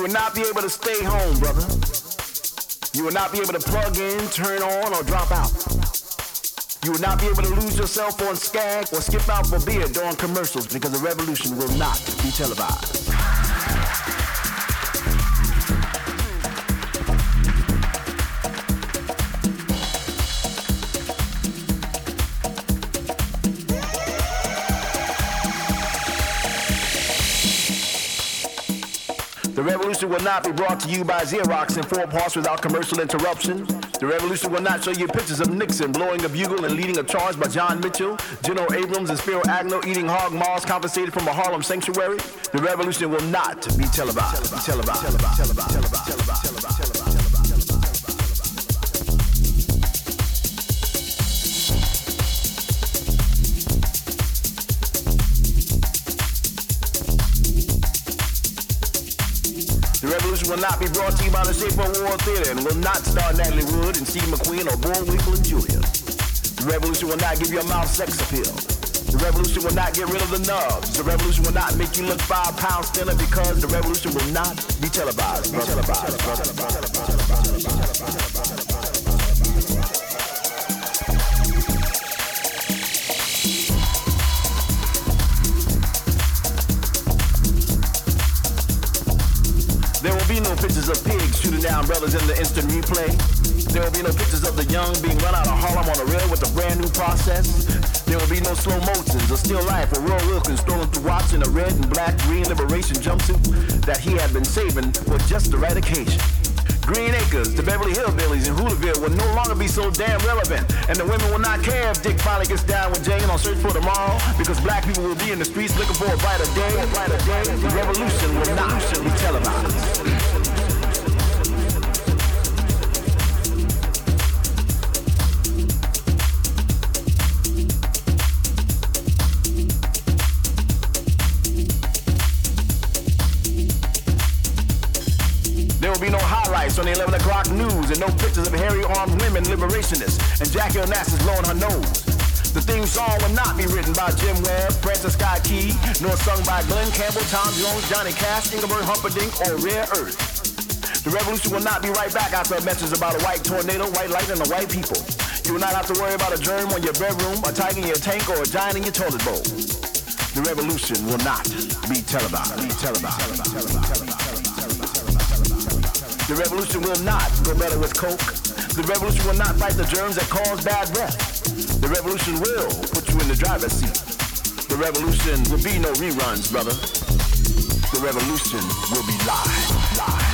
You will not be able to stay home, brother. You will not be able to plug in, turn on, or drop out. You will not be able to lose yourself on Skag or skip out for beer during commercials because the revolution will not be televised. Revolution will not be brought to you by Xerox in four parts without commercial interruption. The revolution will not show you pictures of Nixon blowing a bugle and leading a charge by John Mitchell, General Abrams, and Spiro Agnew eating hog maws confiscated from a Harlem sanctuary. The revolution will not be televised. Televised. Televised. Televised. Televised. Televised. Televised. Will not be brought to you by the Schaefer Award Theater and will not star Natalie Wood and Steve McQueen or Bullwinkle and Julia. The revolution will not give your mouth sex appeal. The revolution will not get rid of the nubs. The revolution will not make you look five pounds thinner because the revolution will not be televised. Be televised. televised. televised. televised. Down brothers in the instant replay. There will be no pictures of the young being run out of Harlem on a rail with a brand new process. There will be no slow motions or still life or Roy Wilkins strolling through Watts in a red and black green liberation jumpsuit that he had been saving for just the right occasion. Green Acres, the Beverly Hillbillies, and Hooterville will no longer be so damn relevant. And the women will not care if Dick finally gets down with Jane on Search for Tomorrow, because black people will be in the streets looking for a brighter day. A brighter day. The revolution will not be televised. Jackie Onassis blowing her nose. The theme song will not be written by Jim Webb, Francis Scott Key, nor sung by Glen Campbell, Tom Jones, Johnny Cash, Engelbert Humperdinck, or Rare Earth. The revolution will not be right back after a message about a white tornado, white light, and white people. You will not have to worry about a germ on your bedroom, a tiger in your tank, or a giant in your toilet bowl. The revolution will not be televised. The revolution will not go better with coke. The revolution will not fight the germs that cause bad breath. The revolution will put you in the driver's seat. The revolution will be no reruns, brother. The revolution will be live. live.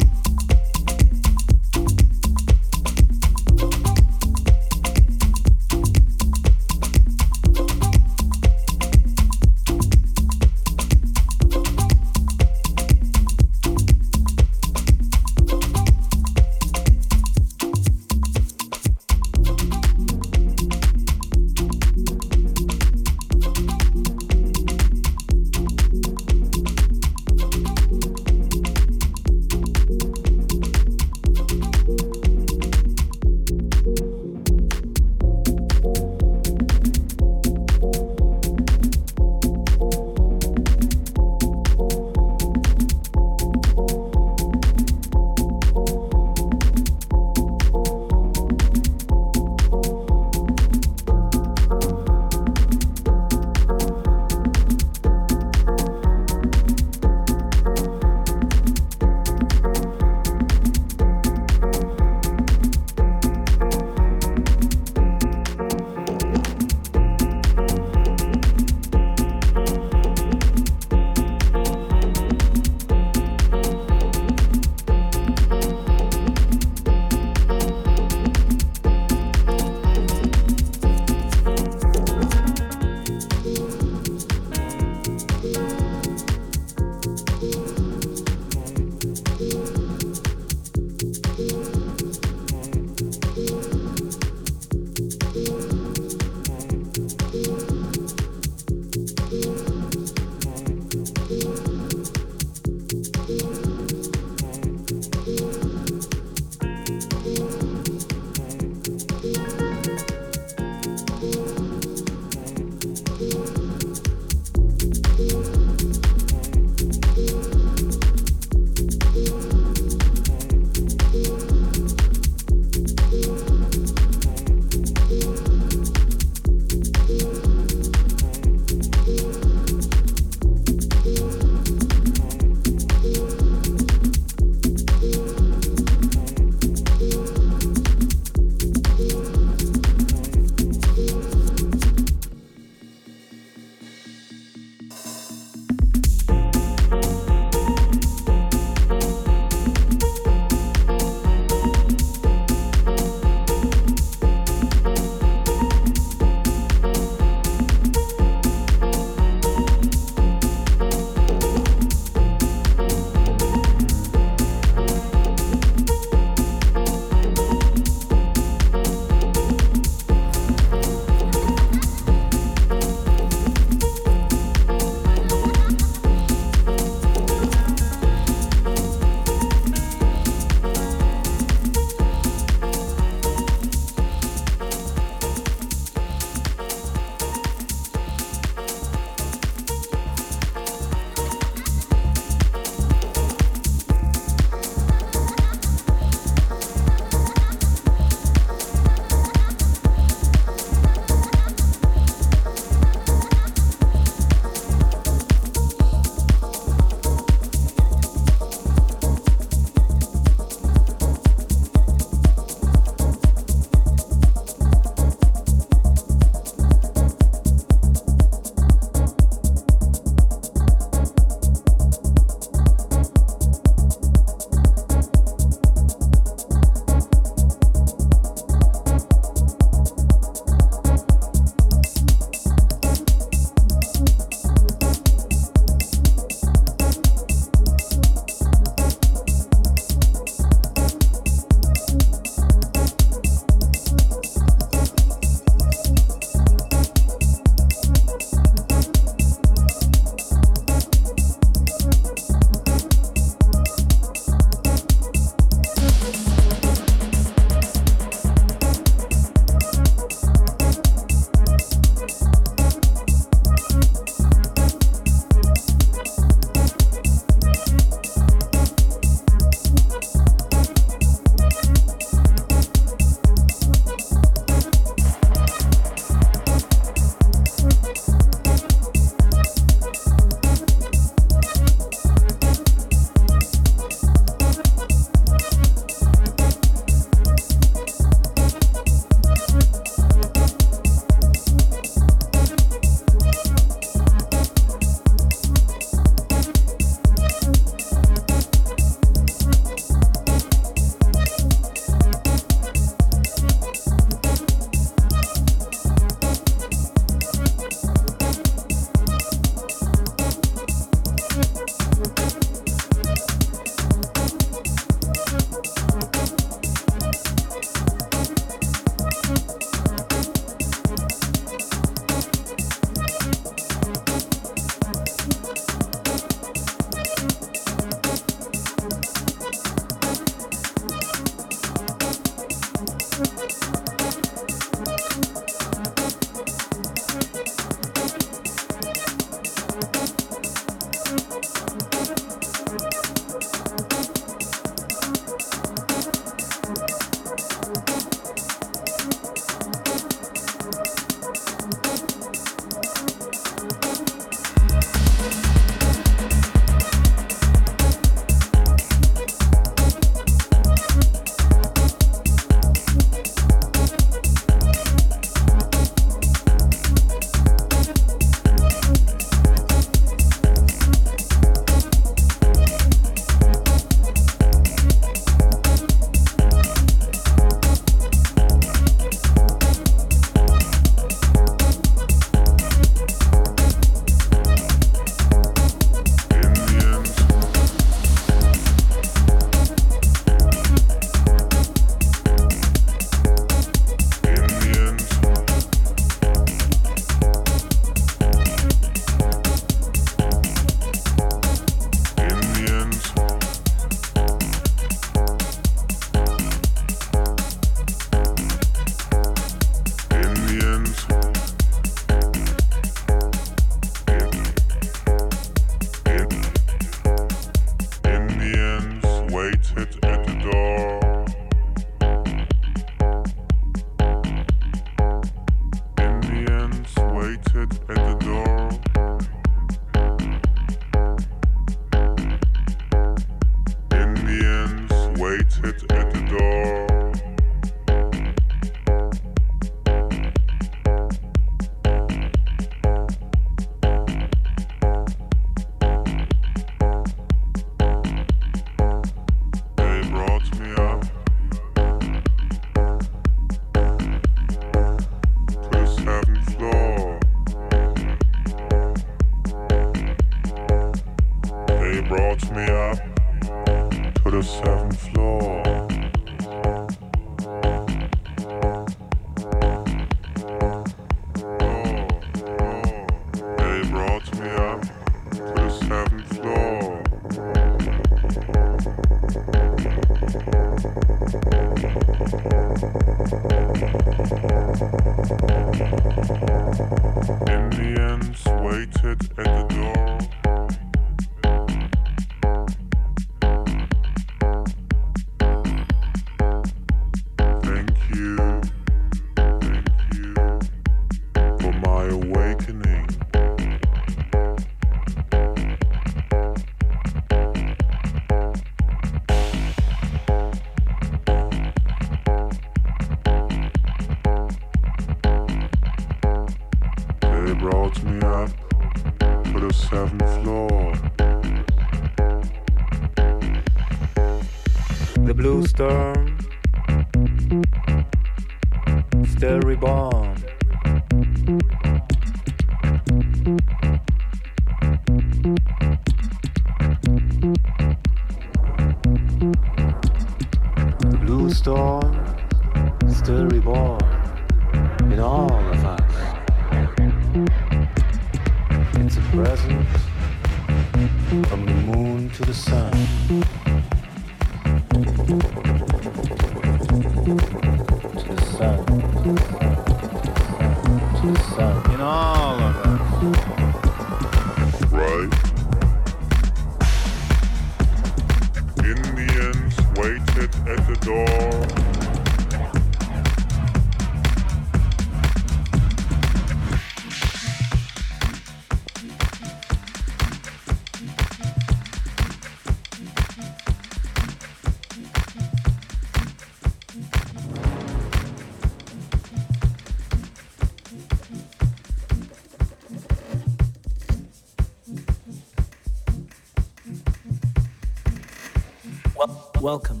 Welcome.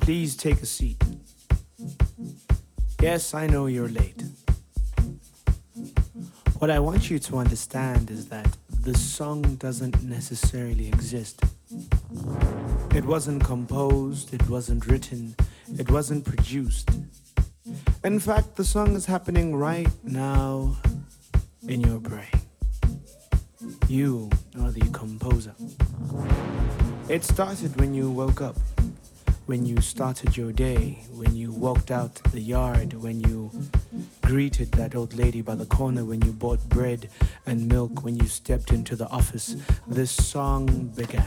Please take a seat. Yes, I know you're late. What I want you to understand is that the song doesn't necessarily exist. It wasn't composed, it wasn't written, it wasn't produced. In fact, the song is happening right now in your brain. You. It started when you woke up, when you started your day, when you walked out the yard, when you greeted that old lady by the corner, when you bought bread and milk, when you stepped into the office. This song began.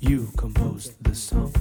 You composed this song.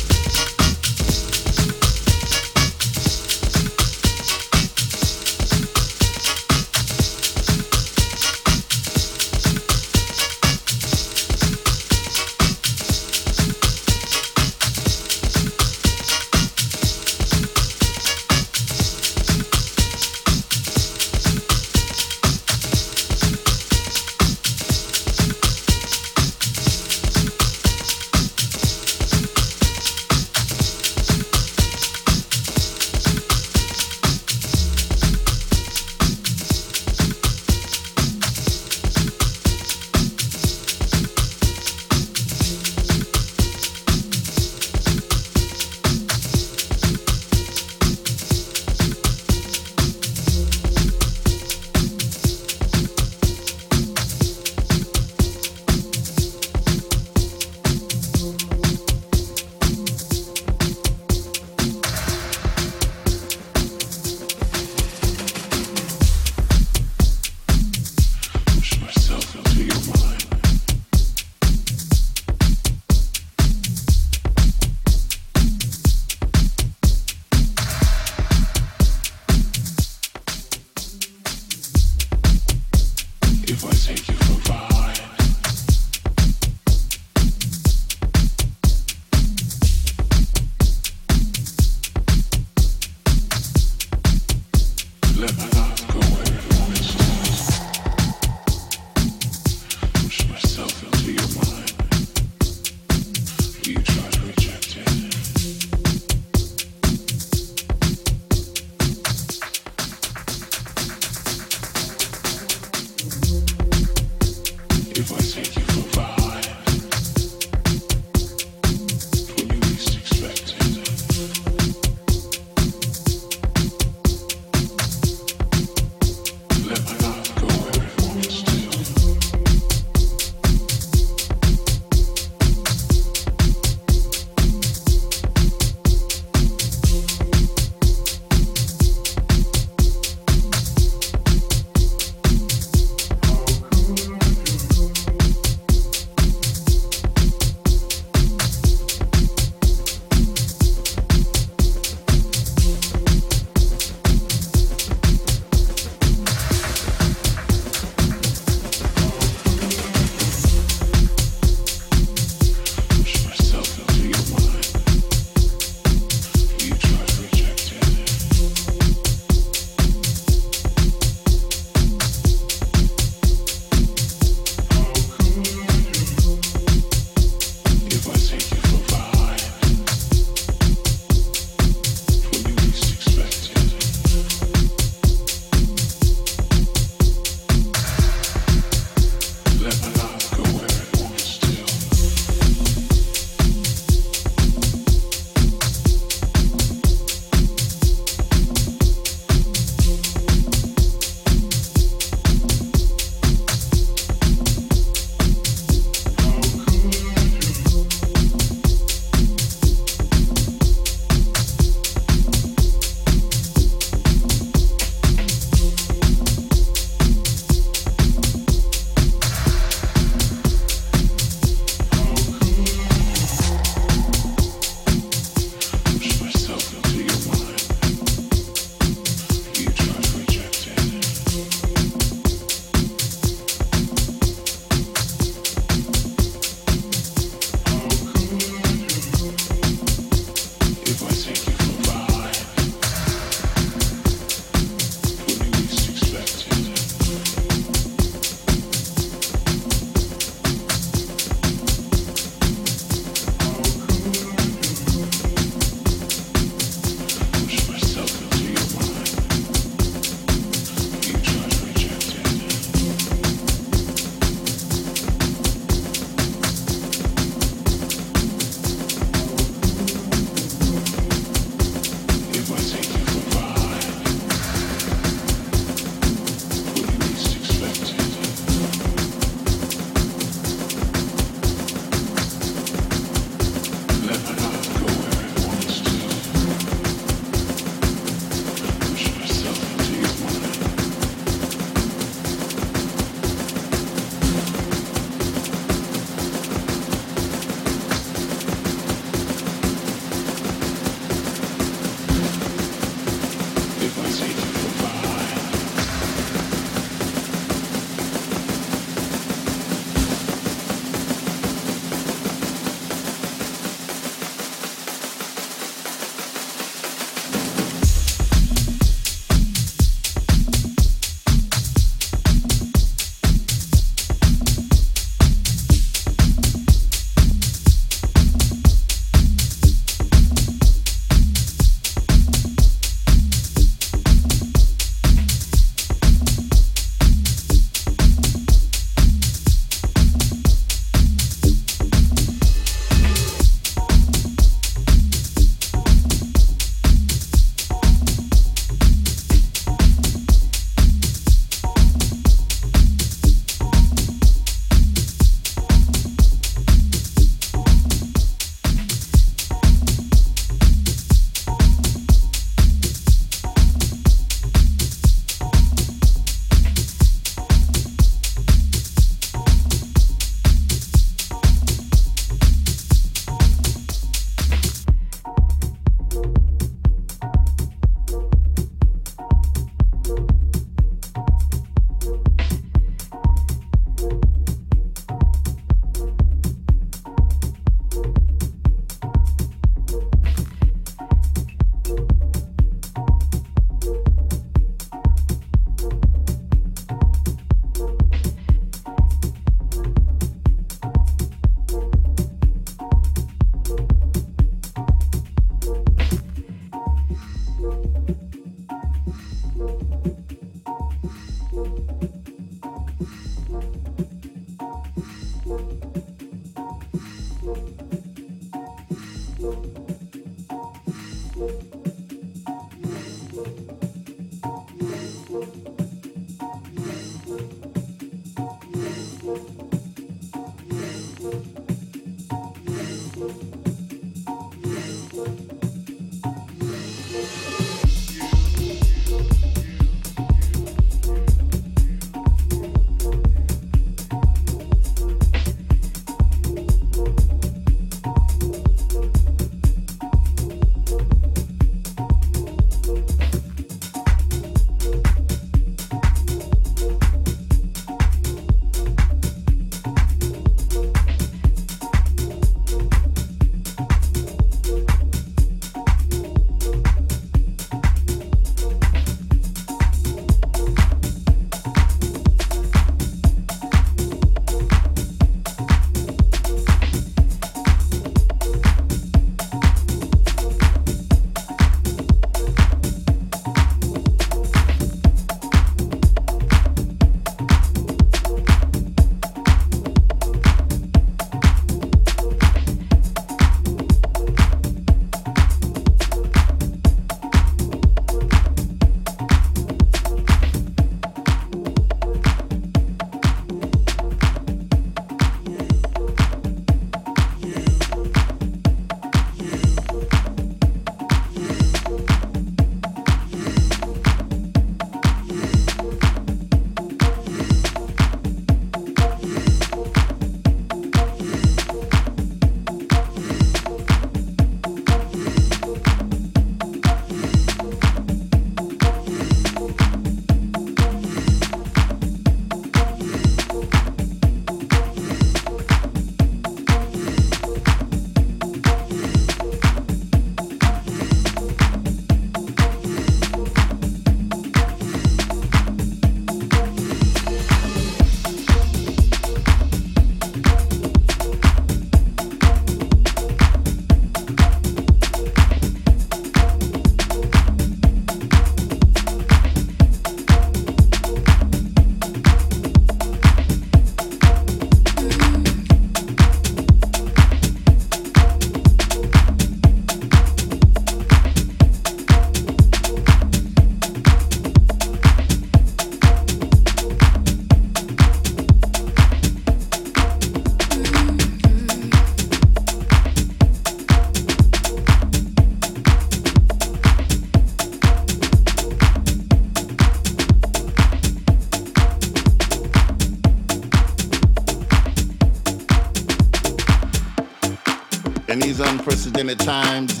These unprecedented times,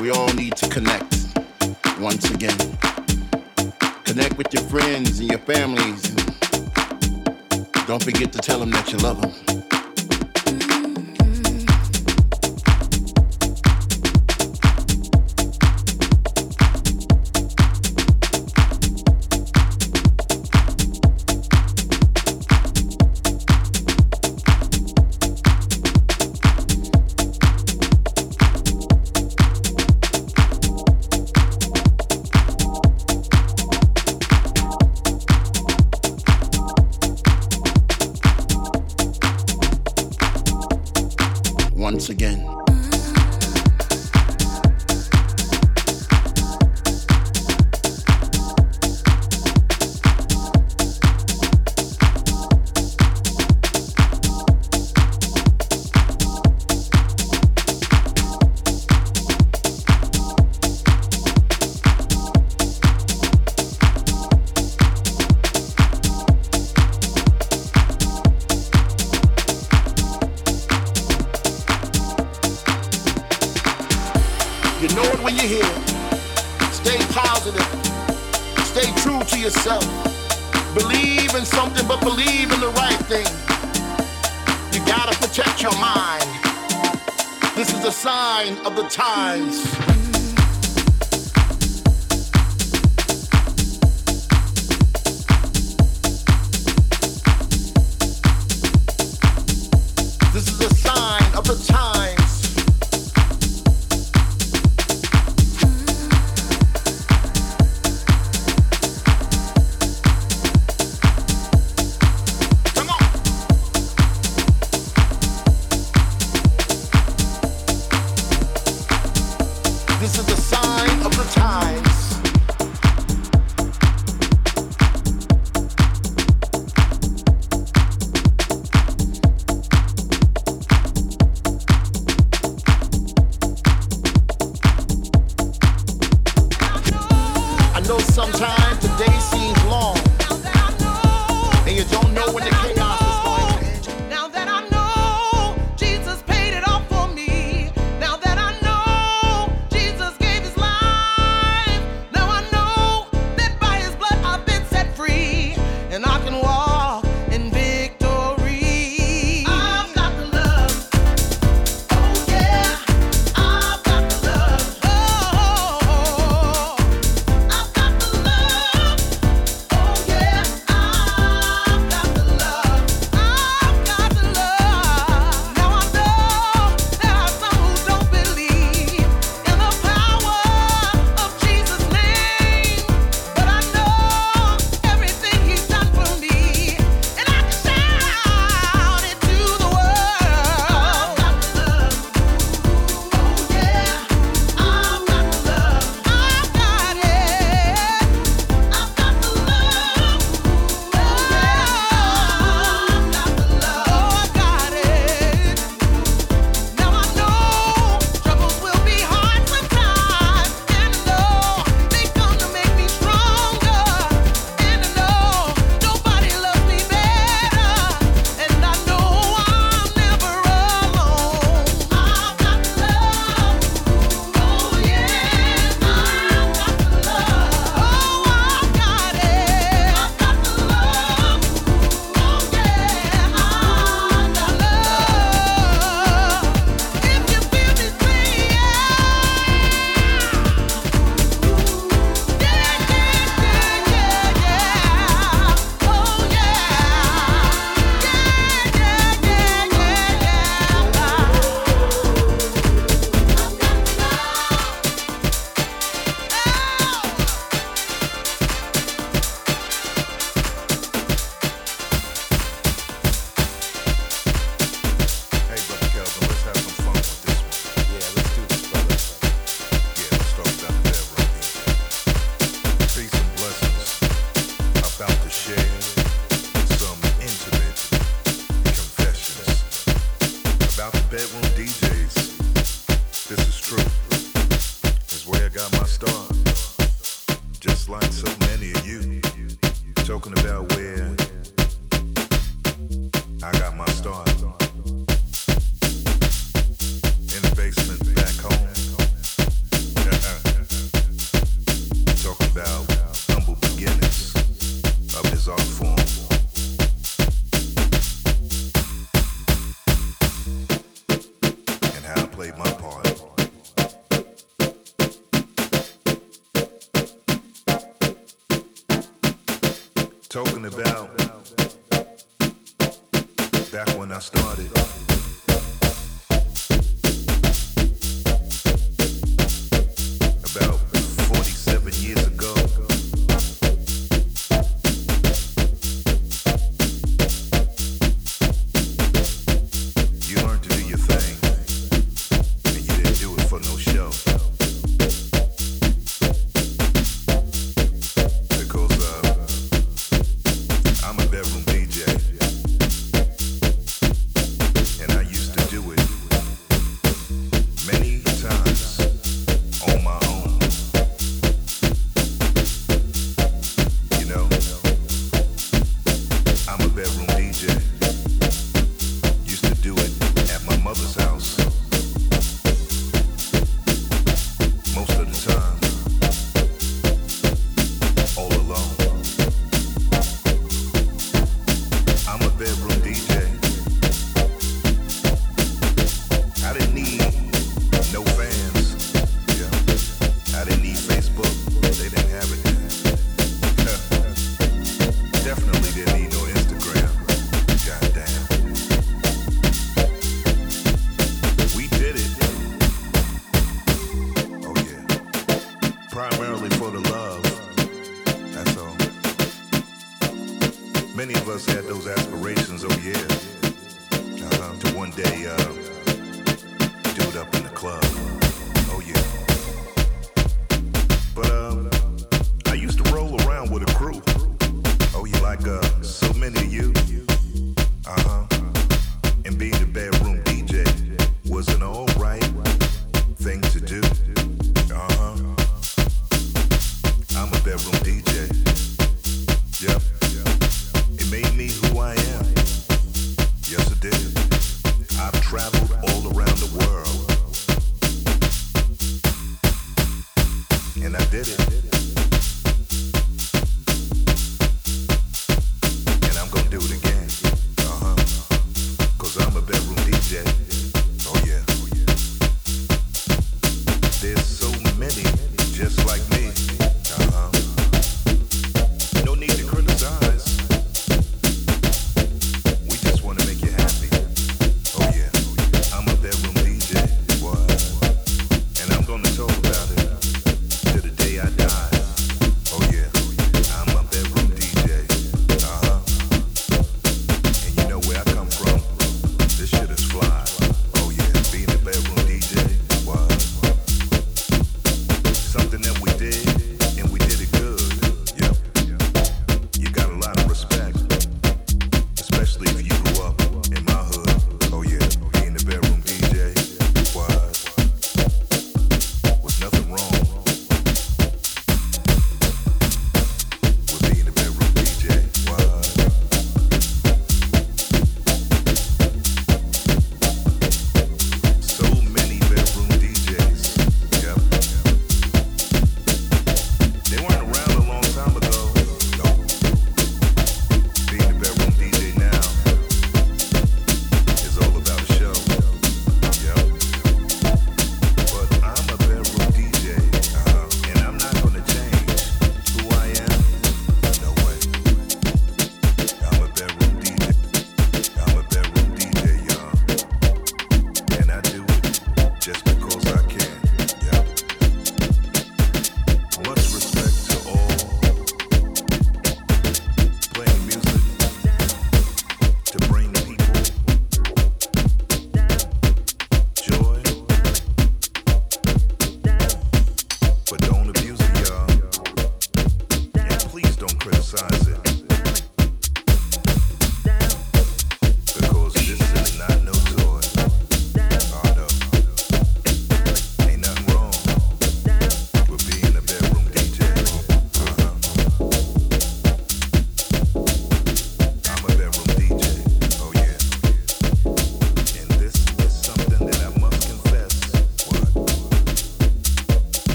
we all need to connect once again. Connect with your friends and your families. And don't forget to tell them that you love them. Know it when you hear it. Stay positive. Stay true to yourself. Believe in something, but believe in the right thing. You gotta protect your mind. This is a sign of the times.